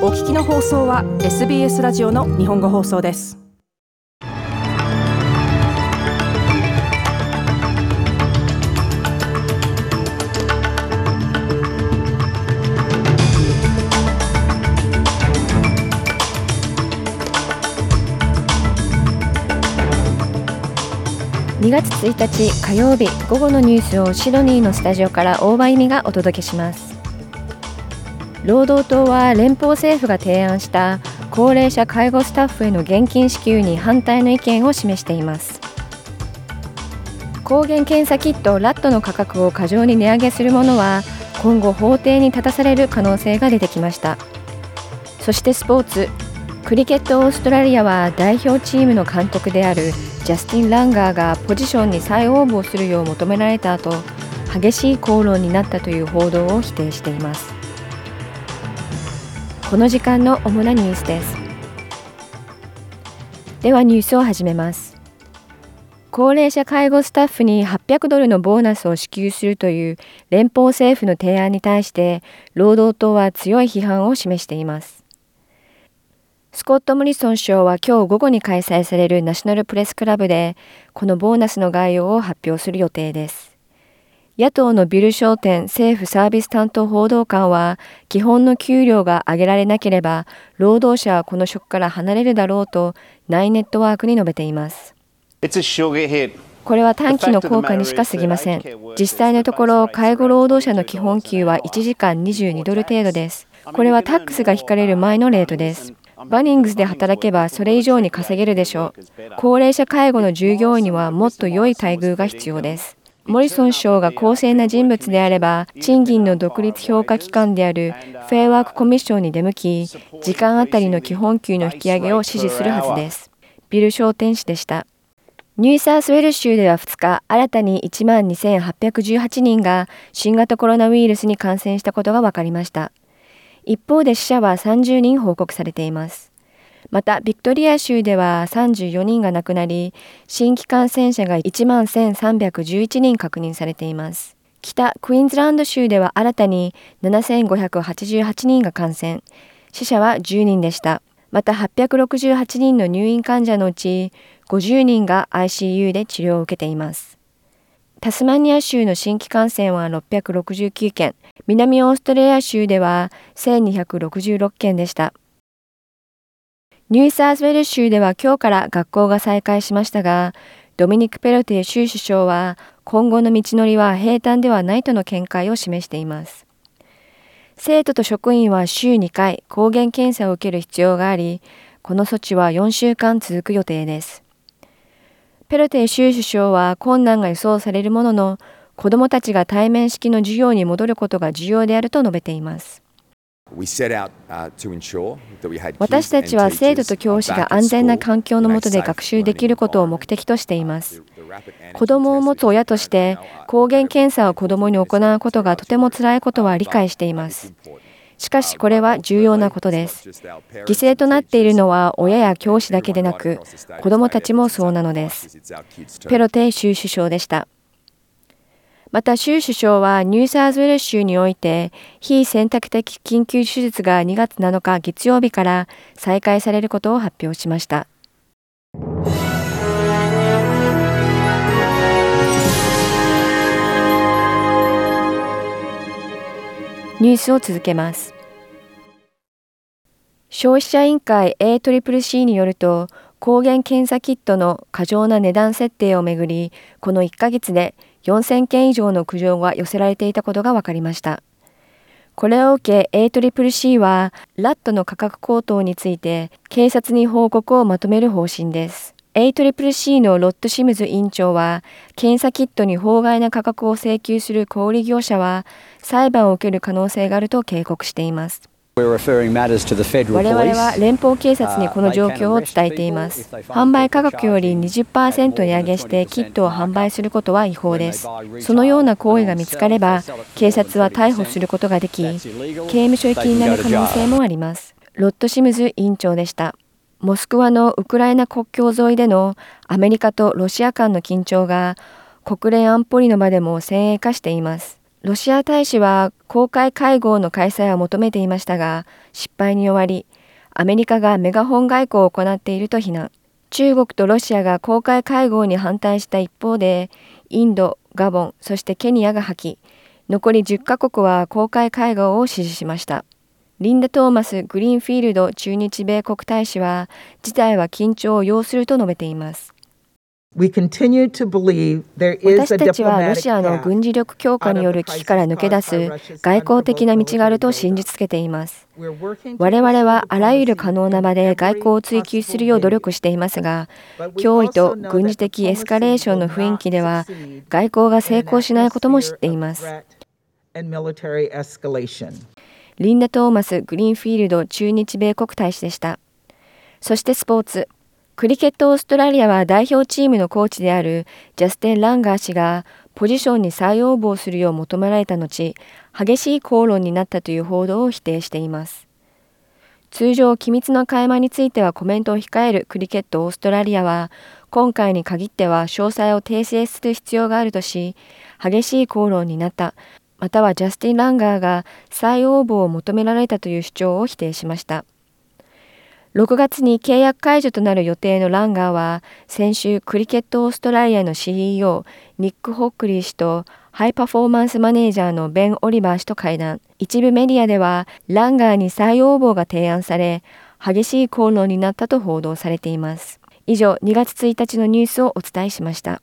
お聞きの放送は SBS ラジオの日本語放送です。2月1日火曜日午後のニュースをシドニーのスタジオから大場意味がお届けします。労働党は連邦政府が提案した高齢者介護スタッフへの現金支給に反対の意見を示しています。抗原検査キットラットの価格を過剰に値上げするものは今後法廷に立たされる可能性が出てきました。そしてスポーツクリケットオーストラリアは代表チームの監督であるジャスティン・ランガーがポジションに再応募するよう求められた後激しい口論になったという報道を否定しています。この時間の主なニュースです。ではニュースを始めます。高齢者介護スタッフに800ドルのボーナスを支給するという連邦政府の提案に対して労働党は強い批判を示しています。スコット・モリソン首相は今日午後に開催されるナショナルプレスクラブでこのボーナスの概要を発表する予定です。野党のビル商店政府サービス担当報道官は基本の給料が上げられなければ労働者はこの職から離れるだろうと内ネットワークに述べています。これは短期の効果にしか過ぎません。実際のところ、介護労働者の基本給は1時間22ドル程度です。これはタックスが引かれる前のレートです。バニングスで働けばそれ以上に稼げるでしょう。高齢者介護の従業員にはもっと良い待遇が必要です。モリソン首相が公正な人物であれば、賃金の独立評価機関であるフェアワークコミッションに出向き、時間あたりの基本給の引き上げを指示するはずです。ビル商店紙でした。ニューサースウェル州では2日、新たに1万2818人が新型コロナウイルスに感染したことが分かりました。一方で死者は30人報告されています。また、ビクトリア州では34人が亡くなり、新規感染者が1万1311人確認されています。北クイーンズランド州では新たに7588人が感染、死者は10人でした。また868人の入院患者のうち50人が ICU で治療を受けています。タスマニア州の新規感染は669件、南オーストラリア州では1266件でした。ニューサーズウェル州では今日から学校が再開しましたが、ドミニク・ペロティ州首相は今後の道のりは平坦ではないとの見解を示しています。生徒と職員は週2回抗原検査を受ける必要があり、この措置は4週間続く予定です。ペロティ州首相は困難が予想されるものの、子どもたちが対面式の授業に戻ることが重要であると述べています。私たちは生徒と教師が安全な環境の下で学習できることを目的としています。子供を持つ親として抗原検査を子供に行うことがとても辛いことは理解しています。しかしこれは重要なことです。犠牲となっているのは親や教師だけでなく子供たちもそうなのです。ペロテイ州首相でした。また州首相はニューサーズウェル州において非選択的緊急手術が2月7日月曜日から再開されることを発表しました。ニュースを続けます。消費者委員会 ACCC によると抗原検査キットの過剰な値段設定をめぐりこの1ヶ月で4000件以上の苦情が寄せられていたことが分かりました。これを受け ACCC はラットの価格高騰について警察に報告をまとめる方針です。ACCC のロッド・シムズ委員長は検査キットに法外な価格を請求する小売業者は裁判を受ける可能性があると警告しています。我々は連邦警察にこの状況を伝えています。販売価格より20%値上げしてキットを販売することは違法です。そのような行為が見つかれば、警察は逮捕することができ、刑務所行きになる可能性もあります。ロッド・シムズ委員長でした。モスクワのウクライナ国境沿いでのアメリカとロシア間の緊張が国連安保理の場でも先鋭化しています。ロシア大使は公開会合の開催を求めていましたが失敗に終わりアメリカがメガホン外交を行っていると非難。中国とロシアが公開会合に反対した一方でインドガボンそしてケニアが破棄。残り10カ国は公開会合を支持しました。リンダ・トーマス・グリーンフィールド駐日米国大使は事態は緊張を要すると述べています。私たちはロシアの軍事力強化による危機から抜け出す外交的な道があると信じつけています。我々はあらゆる可能な場で外交を追求するよう努力していますが、脅威と軍事的エスカレーションの雰囲気では外交が成功しないことも知っています。リンダ・トーマス・グリーンフィールド駐日米国大使でした。そしてスポーツ。クリケットオーストラリアは代表チームのコーチであるジャスティン・ランガー氏がポジションに再応募するよう求められた後、激しい口論になったという報道を否定しています。通常、機密の会話についてはコメントを控えるクリケットオーストラリアは、今回に限っては詳細を訂正する必要があるとし、激しい口論になった、またはジャスティン・ランガーが再応募を求められたという主張を否定しました。6月に契約解除となる予定のランガーは先週クリケットオーストラリアの CEO ニック・ホックリー氏とハイパフォーマンスマネージャーのベン・オリバー氏と会談。一部メディアではランガーに再応募が提案され激しい口論になったと報道されています。以上2月1日のニュースをお伝えしました。